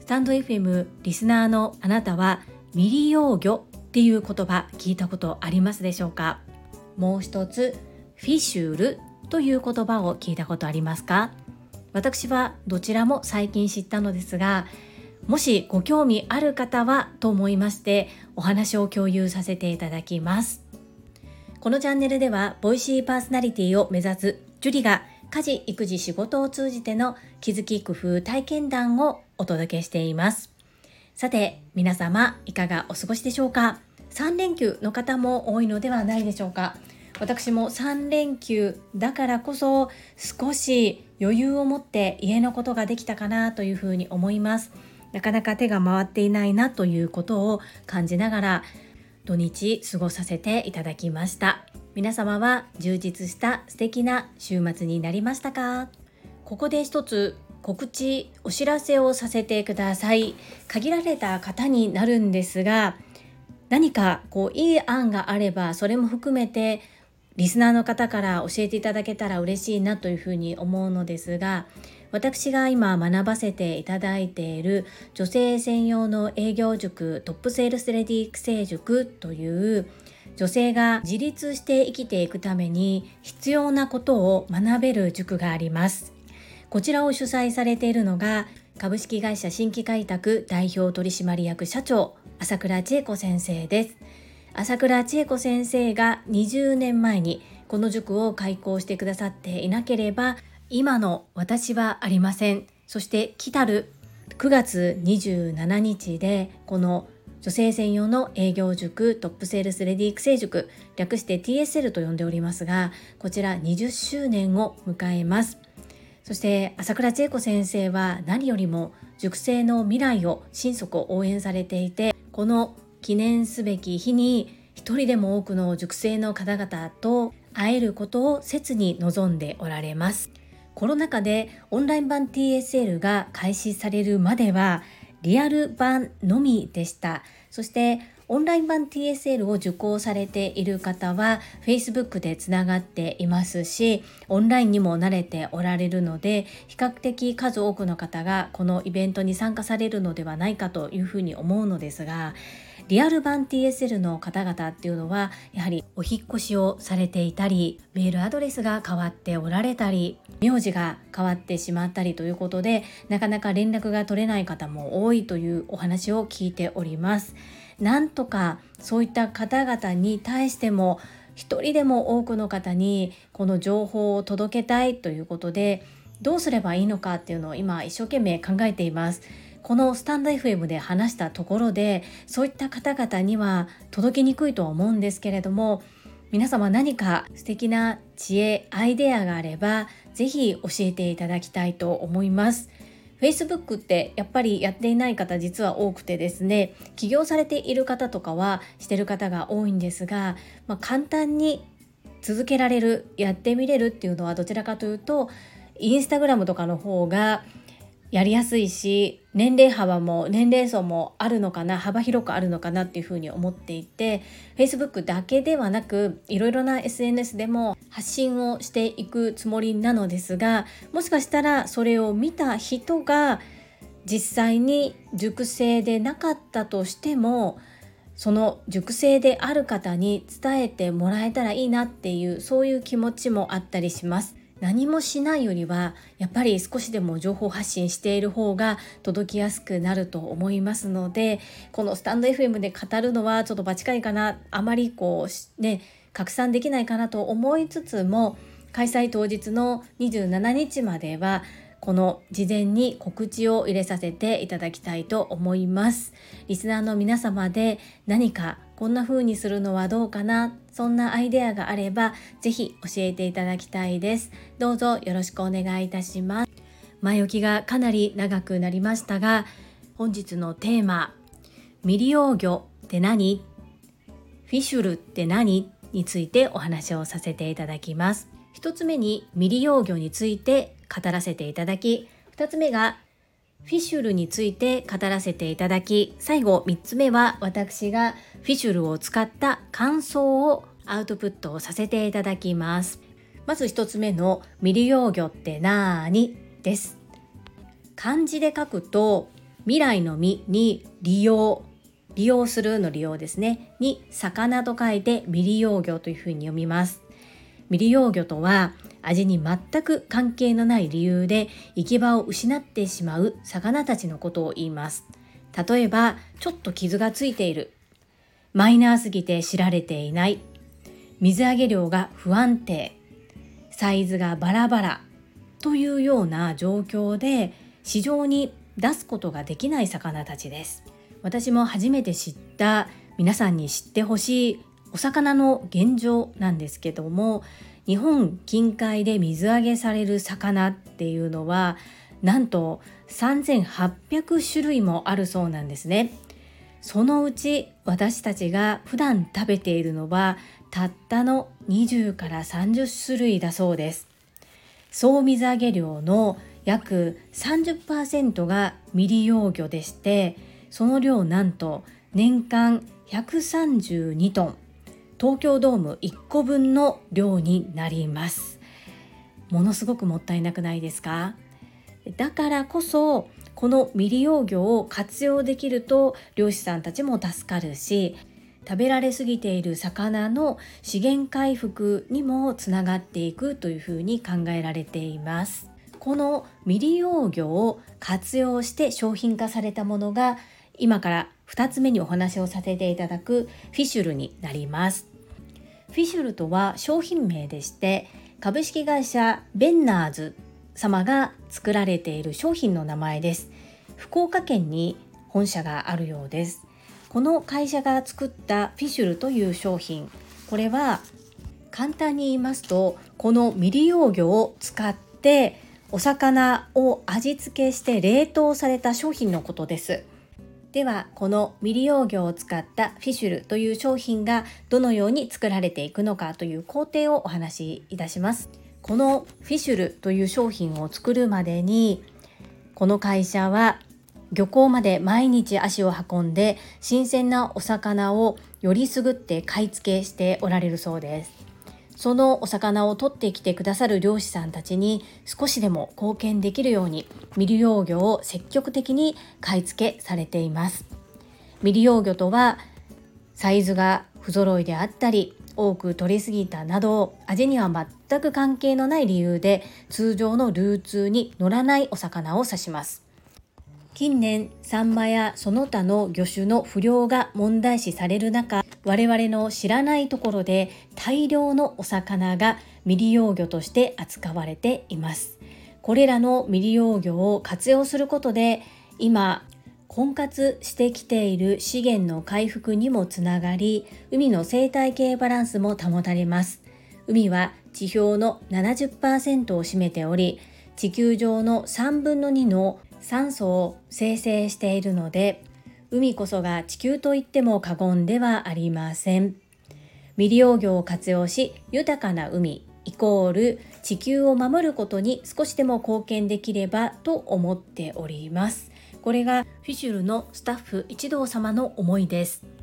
スタンド FM リスナーのあなたは未利用魚っていう言葉聞いたことありますでしょうか？もう一つフィッシュルという言葉を聞いたことありますか？私はどちらも最近知ったのですがもしご興味ある方はと思いましてお話を共有させていただきます。このチャンネルではボイシーパーソナリティを目指すジュリが家事育児仕事を通じての気づき工夫体験談をお届けしています。さて皆様いかがお過ごしでしょうか？3連休の方も多いのではないでしょうか？私も3連休だからこそ少し余裕を持って家のことができたかなというふうに思います。なかなか手が回っていないなということを感じながら土日過ごさせていただきました。皆様は充実した素敵な週末になりましたか？ここで一つ告知お知らせをさせてください。限られた方になるんですが何かこういい案があればそれも含めてリスナーの方から教えていただけたら嬉しいなというふうに思うのですが私が今学ばせていただいている女性専用の営業塾トップセールスレディ育成塾という女性が自立して生きていくために必要なことを学べる塾があります。こちらを主催されているのが株式会社新規開拓代表取締役社長朝倉千恵子先生です。朝倉千恵子先生が20年前にこの塾を開講してくださっていなければ今の私はありません。そして来たる9月27日でこの女性専用の営業塾トップセールスレディ育成塾略して TSL と呼んでおりますがこちら20周年を迎えますそして朝倉千恵子先生は何よりも塾生の未来を心底応援されていてこの記念すべき日に一人でも多くの塾生の方々と会えることを切に望んでおられます。コロナ禍でオンライン版 TSL が開始されるまではリアル版のみでした。そしてオンライン版 TSL を受講されている方は Facebook でつながっていますしオンラインにも慣れておられるので比較的数多くの方がこのイベントに参加されるのではないかというふうに思うのですがリアル版 TSL の方々っていうのはやはりお引越しをされていたりメールアドレスが変わっておられたり名字が変わってしまったりということでなかなか連絡が取れない方も多いというお話を聞いております。なんとかそういった方々に対しても一人でも多くの方にこの情報を届けたいということでどうすればいいのかっていうのを今一生懸命考えています。このスタンド FM で話したところでそういった方々には届きにくいとは思うんですけれども皆様何か素敵な知恵アイデアがあればぜひ教えていただきたいと思います。Facebook ってやっぱりやっていない方実は多くてですね起業されている方とかはしてる方が多いんですが、まあ、簡単に続けられるやってみれるっていうのはどちらかというとインスタグラムとかの方がやりやすいし年齢幅も年齢層もあるのかな幅広くあるのかなっていうふうに思っていて Facebook だけではなくいろいろな SNS でも発信をしていくつもりなのですがもしかしたらそれを見た人が実際に熟成でなかったとしてもその熟成である方に伝えてもらえたらいいなっていうそういう気持ちもあったりします。何もしないよりはやっぱり少しでも情報発信している方が届きやすくなると思いますのでこのスタンド FM で語るのはちょっとバチカイかなあまりこうね拡散できないかなと思いつつも開催当日の27日まではこの事前に告知を入れさせていただきたいと思います。リスナーの皆様で何かこんな風にするのはどうかな？そんなアイデアがあればぜひ教えていただきたいです。どうぞよろしくお願いいたします。前置きがかなり長くなりましたが本日のテーマ未利用魚って何？フィシュルって何？についてお話をさせていただきます。一つ目に未利用魚について語らせていただき2つ目がフィシュルについて語らせていただき最後3つ目は私がフィシュルを使った感想をアウトプットをさせていただきます。まず1つ目の未利用魚ってなーにです。漢字で書くと未来の未に利用。利用するの利用ですね。に魚と書いて未利用魚というふうに読みます。未利用魚とは味に全く関係のない理由で行き場を失ってしまう魚たちのことを言います。例えばちょっと傷がついている。マイナーすぎて知られていない。水揚げ量が不安定。サイズがバラバラ。というような状況で市場に出すことができない魚たちです。私も初めて知った。皆さんに知ってほしいお魚の現状なんですけども日本近海で水揚げされる魚っていうのはなんと3800種類もあるそうなんですね。そのうち私たちが普段食べているのはたったの20から30種類だそうです。総水揚げ量の約30%が未利用魚でしてその量なんと年間132トン。東京ドーム1個分の量になります。ものすごくもったいなくないですか？だからこそこの未利用魚を活用できると漁師さんたちも助かるし食べられすぎている魚の資源回復にもつながっていくというふうに考えられています。この未利用魚を活用して商品化されたものが今から2つ目にお話をさせていただくフィシュルになります。フィシュルとは商品名でして株式会社ベンナーズ様が作られている商品の名前です。福岡県に本社があるようです。この会社が作ったフィシュルという商品。これは簡単に言いますとこの未利用魚を使ってお魚を味付けして冷凍された商品のことです。ではこの未利用魚を使ったフィシュルという商品がどのように作られていくのかという工程をお話しいたします。このフィシュルという商品を作るまでにこの会社は漁港まで毎日足を運んで新鮮なお魚をよりすぐって買い付けしておられるそうです。そのお魚を取ってきてくださる漁師さんたちに少しでも貢献できるように未利用魚を積極的に買い付けされています。未利用魚とはサイズが不揃いであったり多く取りすぎたなど味には全く関係のない理由で通常の流通に乗らないお魚を指します。近年サンマやその他の魚種の不良が問題視される中我々の知らないところで大量のお魚が未利用魚として扱われています。これらの未利用魚を活用することで今婚活してきている資源の回復にもつながり海の生態系バランスも保たれます。海は地表の70%を占めており地球上の3分の2の酸素を生成しているので海こそが地球と言っても過言ではありません。未利用魚を活用し豊かな海イコール地球を守ることに少しでも貢献できればと思っております。これがフィシュルのスタッフ一同様の思いです。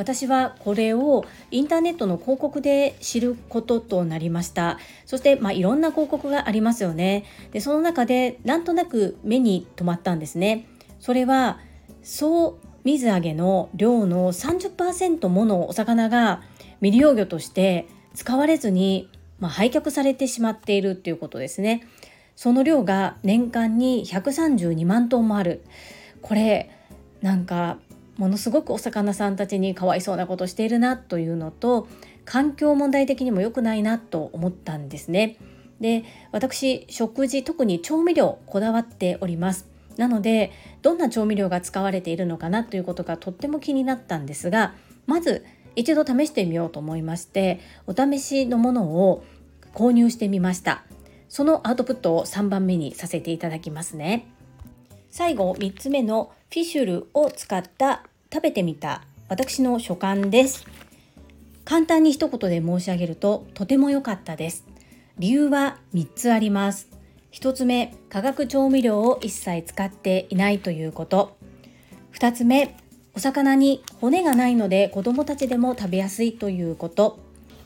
私はこれをインターネットの広告で知ることとなりました。そしてまあいろんな広告がありますよね。でその中でなんとなく目に留まったんですね。それは総水揚げの量の30%ものお魚が未利用魚として使われずに、まあ、廃却されてしまっているっていうことですね。その量が年間に132万トンもある。これなんかものすごくお魚さんたちにかわいそうなことしているなというのと環境問題的にも良くないなと思ったんですね。で私食事特に調味料こだわっております。なのでどんな調味料が使われているのかなということがとっても気になったんですがまず一度試してみようと思いましてお試しのものを購入してみました。そのアウトプットを3番目にさせていただきますね。最後3つ目のフィシュルを使った食べてみた私の所感です。簡単に一言で申し上げるととても良かったです。理由は3つあります。1つ目化学調味料を一切使っていないということ。2つ目お魚に骨がないので子供たちでも食べやすいということ。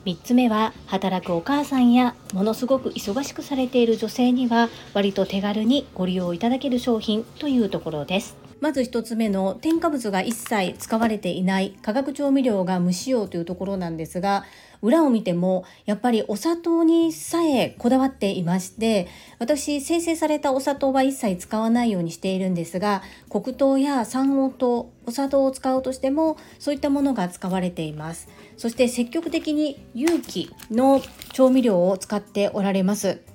3つ目は働くお母さんやものすごく忙しくされている女性には割と手軽にご利用いただける商品というところです。まず1つ目の添加物が一切使われていない化学調味料が無使用というところなんですが裏を見てもやっぱりお砂糖にさえこだわっていまして私生成されたお砂糖は一切使わないようにしているんですが黒糖や三黄糖お砂糖を使うとしてもそういったものが使われています。そして積極的に有機の調味料を使っておられます。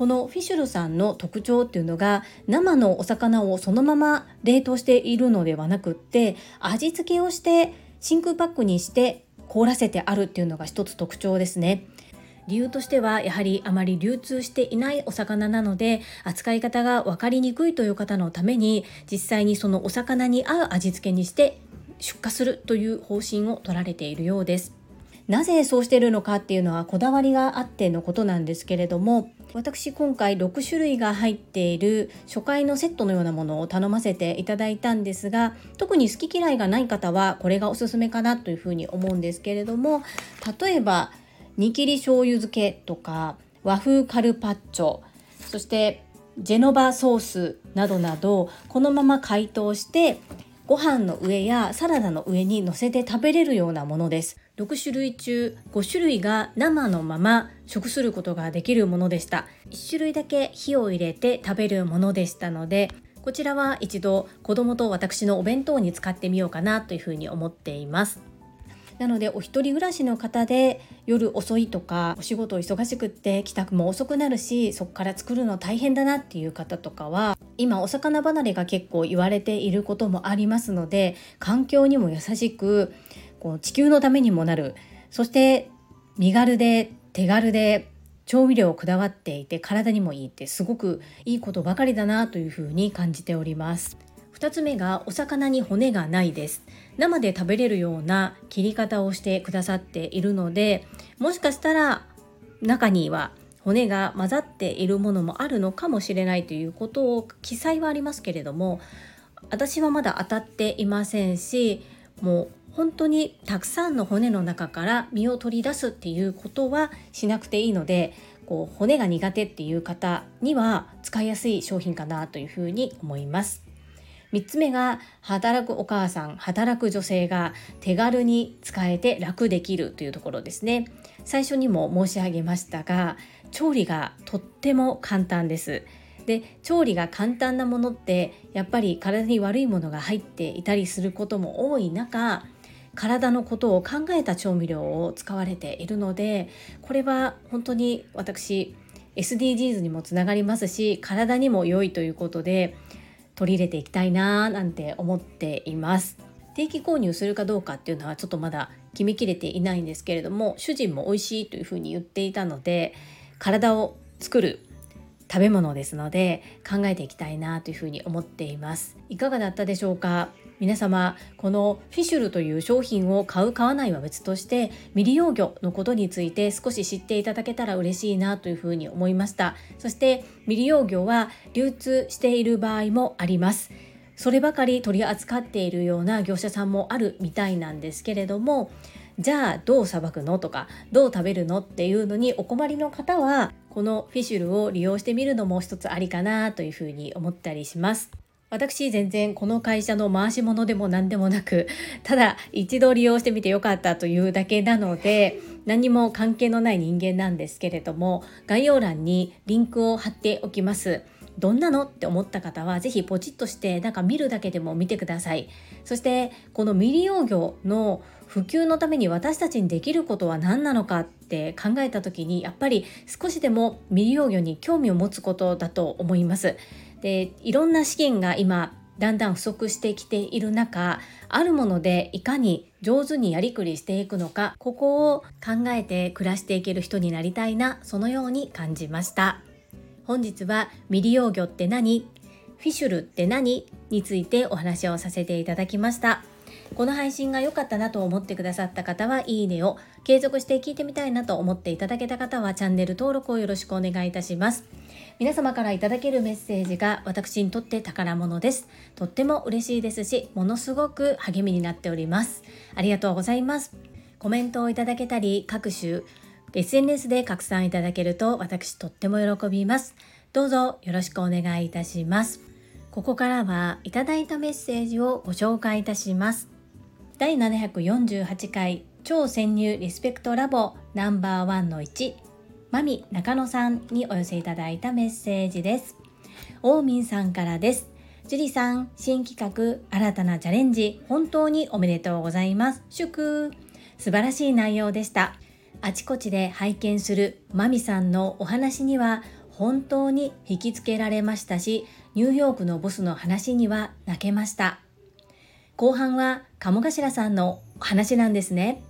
このフィシュルさんの特徴っていうのが生のお魚をそのまま冷凍しているのではなくって味付けをして真空パックにして凍らせてあるっていうのが一つ特徴ですね。理由としてはやはりあまり流通していないお魚なので扱い方が分かりにくいという方のために実際にそのお魚に合う味付けにして出荷するという方針を取られているようです。なぜそうしてるのかっていうのはこだわりがあってのことなんですけれども私今回6種類が入っている初回のセットのようなものを頼ませていただいたんですが特に好き嫌いがない方はこれがおすすめかなというふうに思うんですけれども例えば煮切り醤油漬けとか和風カルパッチョそしてジェノバソースなどなどこのまま解凍してご飯の上やサラダの上に乗せて食べれるようなものです。6種類中5種類が生のまま食することができるものでした。1種類だけ火を入れて食べるものでしたのでこちらは一度子供と私のお弁当に使ってみようかなというふうに思っています。なのでお一人暮らしの方で夜遅いとかお仕事忙しくって帰宅も遅くなるしそこから作るの大変だなっていう方とかは今お魚離れが結構言われていることもありますので環境にも優しくこう地球のためにもなる。そして身軽で手軽で調味料をこだわっていて体にもいいってすごくいいことばかりだなというふうに感じております。2つ目がお魚に骨がないです。生で食べれるような切り方をしてくださっているのでもしかしたら中には骨が混ざっているものもあるのかもしれないということを記載はありますけれども私はまだ当たっていませんしもう本当にたくさんの骨の中から身を取り出すっていうことはしなくていいのでこう骨が苦手っていう方には使いやすい商品かなというふうに思います。3つ目が働くお母さん働く女性が手軽に使えて楽できるというところですね最初にも申し上げましたが調理がとっても簡単ですで調理が簡単なものってやっぱり体に悪いものが入っていたりすることも多い中体のことを考えた調味料を使われているのでこれは本当に私 SDGs にもつながりますし体にも良いということで取り入れていきたいななんて思っています。定期購入するかどうかっていうのはちょっとまだ決めきれていないんですけれども主人も美味しいというふうに言っていたので体を作る食べ物ですので考えていきたいなというふうに思っています。いかがだったでしょうか？皆様このフィシュルという商品を買う買わないは別として未利用魚のことについて少し知っていただけたら嬉しいなというふうに思いましたそして未利用魚は流通している場合もありますそればかり取り扱っているような業者さんもあるみたいなんですけれどもじゃあどうさばくのとかどう食べるのっていうのにお困りの方はこのフィシュルを利用してみるのも一つありかなというふうに思ったりします。私全然この会社の回し物でも何でもなくただ一度利用してみてよかったというだけなので何も関係のない人間なんですけれども概要欄にリンクを貼っておきます。どんなのって思った方は是非ポチッとしてなんか見るだけでも見てくださいそしてこの未利用魚の普及のために私たちにできることは何なのかって考えた時にやっぱり少しでも未利用魚に興味を持つことだと思いますでいろんな資金が今だんだん不足してきている中あるものでいかに上手にやりくりしていくのかここを考えて暮らしていける人になりたいなそのように感じました。本日は未利用魚って何？フィシュルって何？についてお話をさせていただきました。この配信が良かったなと思ってくださった方はいいねを、継続して聞いてみたいなと思っていただけた方はチャンネル登録をよろしくお願いいたします。皆様からいただけるメッセージが私にとって宝物です。とっても嬉しいですし、ものすごく励みになっております。ありがとうございます。コメントをいただけたり各種 SNS で拡散いただけると私とっても喜びますどうぞよろしくお願いいたしますここからはいただいたメッセージをご紹介いたします第748回超潜入リスペクトラボナンバーワンの1マミ中野さんにお寄せいただいたメッセージです。オーミンさんからです。ジュリさん新企画新たなチャレンジ本当におめでとうございます。祝。素晴らしい内容でした。あちこちで拝見するマミさんのお話には本当に引きつけられましたしニューヨークのボスの話には泣けました。後半は鴨頭さんの話なんですね。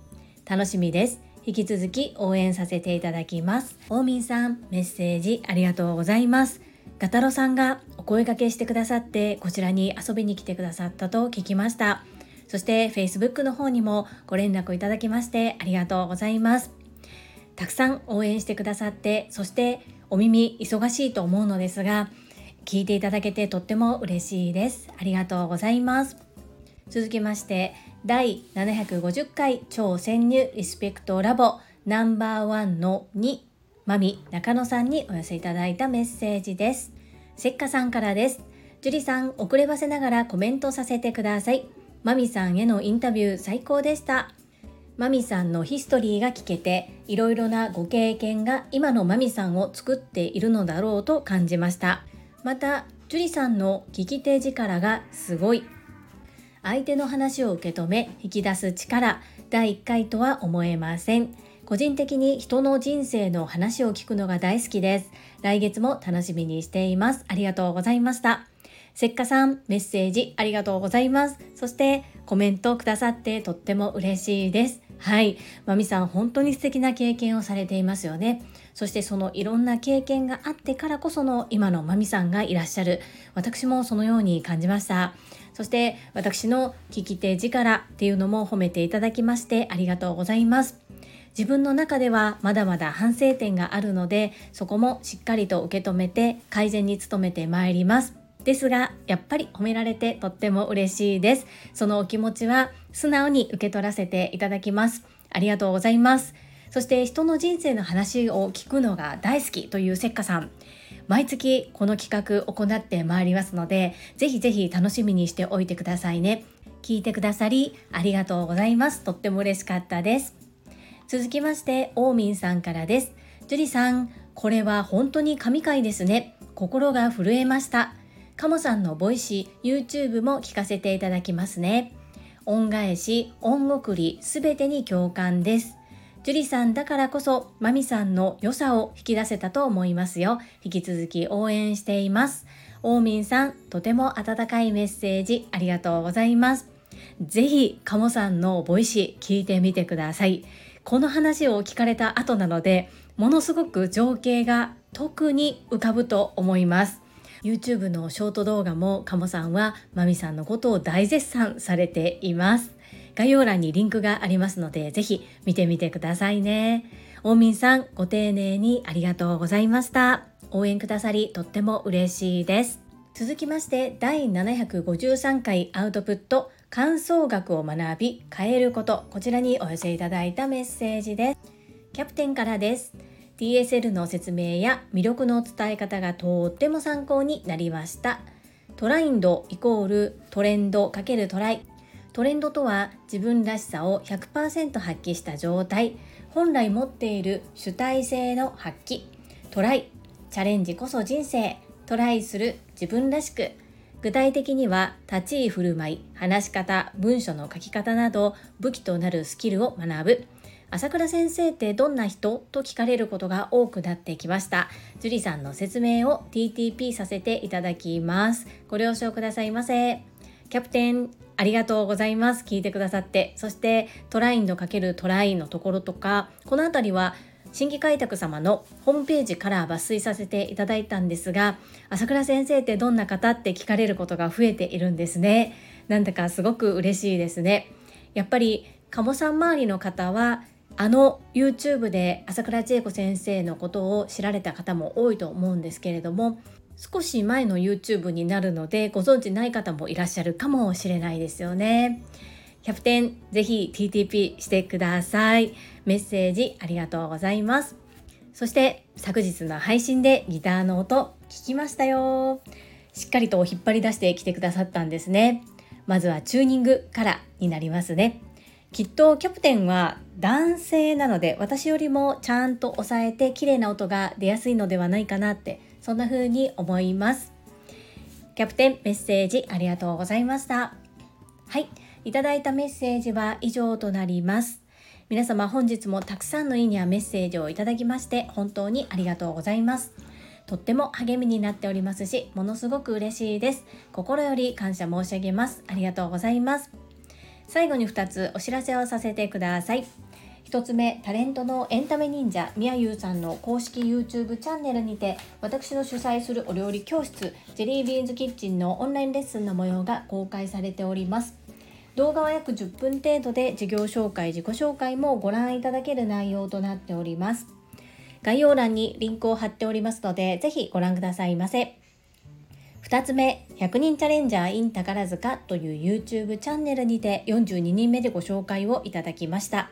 楽しみです。引き続き応援させていただきます。オーミンさんメッセージありがとうございます。ガタロさんがお声掛けしてくださってこちらに遊びに来てくださったと聞きました。そして Facebook の方にもご連絡いただきましてありがとうございます。たくさん応援してくださってそしてお耳忙しいと思うのですが聞いていただけてとっても嬉しいです。ありがとうございます。続きまして第750回超潜入リスペクトラボナンバーワンの2マミ中野さんにお寄せいただいたメッセージです。せっかさんからです。樹里さん遅ればせながらコメントさせてください。マミさんへのインタビュー最高でした。マミさんのヒストリーが聞けていろいろなご経験が今のマミさんを作っているのだろうと感じました。また樹里さんの聞き手力がすごい。相手の話を受け止め引き出す力第1回とは思えません。個人的に人の人生の話を聞くのが大好きです。来月も楽しみにしています。ありがとうございました。せっかさんメッセージありがとうございます。そしてコメントくださってとっても嬉しいです。はい。まみさん本当に素敵な経験をされていますよね。そしてそのいろんな経験があってからこその今のまみさんがいらっしゃる。私もそのように感じました。そして私の聞き手力っていうのも褒めていただきましてありがとうございます。自分の中ではまだまだ反省点があるのでそこもしっかりと受け止めて改善に努めてまいります。ですがやっぱり褒められてとっても嬉しいです。そのお気持ちは素直に受け取らせていただきます。ありがとうございます。そして人の人生の話を聞くのが大好きというせっかさん。毎月この企画行ってまいりますのでぜひぜひ楽しみにしておいてくださいね。聞いてくださりありがとうございます。とっても嬉しかったです。続きましてオーミンさんからです。ジュリさんこれは本当に神回ですね。心が震えました。カモさんの Voicy YouTube も聞かせていただきますね。恩返し恩送りすべてに共感です。ジュリさんだからこそマミさんの良さを引き出せたと思いますよ。引き続き応援しています。オーミンさんとても温かいメッセージありがとうございます。ぜひカモさんの Voicy 聞いてみてください。この話を聞かれた後なのでものすごく情景が特に浮かぶと思います。YouTube のショート動画もカモさんはマミさんのことを大絶賛されています。概要欄にリンクがありますのでぜひ見てみてくださいね。オーミンさんご丁寧にありがとうございました。応援くださりとっても嬉しいです。続きまして第753回アウトプット感想学を学び変えること。こちらにお寄せいただいたメッセージです。キャプテンからです。DSL の説明や魅力の伝え方がとっても参考になりました。トラインドイコールトレンド×トライ。トレンドとは自分らしさを100%発揮した状態。本来持っている主体性の発揮。トライ。チャレンジこそ人生。トライする自分らしく。具体的には立ち居振る舞い。話し方文書の書き方など。武器となるスキルを学ぶ。朝倉先生ってどんな人と聞かれることが多くなってきました。樹里さんの説明を TTP させていただきます。ご了承くださいませ。キャプテン。ありがとうございます。聞いてくださって。そしてトラインド×トライのところとかこの辺りは新規開拓様のホームページから抜粋させていただいたんですが朝倉先生ってどんな方って聞かれることが増えているんですね。なんだかすごく嬉しいですね。やっぱり鴨さん周りの方はあの YouTube で朝倉千恵子先生のことを知られた方も多いと思うんですけれども少し前の YouTube になるのでご存知ない方もいらっしゃるかもしれないですよね。キャプテンぜひ TTP してください。メッセージありがとうございます。そして昨日の配信でギターの音聞きましたよ。しっかりと引っ張り出してきてくださったんですね。まずはチューニングからになりますね。きっとキャプテンは男性なので私よりもちゃんと押さえて綺麗な音が出やすいのではないかなってそんな風に思います。キャプテンメッセージありがとうございました。はい。いただいたメッセージは以上となります。皆様本日もたくさんのいいねやメッセージをいただきまして本当にありがとうございます。とっても励みになっておりますしものすごく嬉しいです。心より感謝申し上げます。ありがとうございます。最後に2つお知らせをさせてください。1つ目タレントのエンタメ忍者みやゆうさんの公式 YouTube チャンネルにて私の主催するお料理教室ジェリービーンズキッチンのオンラインレッスンの模様が公開されております。動画は約10分程度で事業紹介自己紹介もご覧いただける内容となっております。概要欄にリンクを貼っておりますのでぜひご覧くださいませ。2つ目100人チャレンジャー in 宝塚という YouTube チャンネルにて42人目でご紹介をいただきました。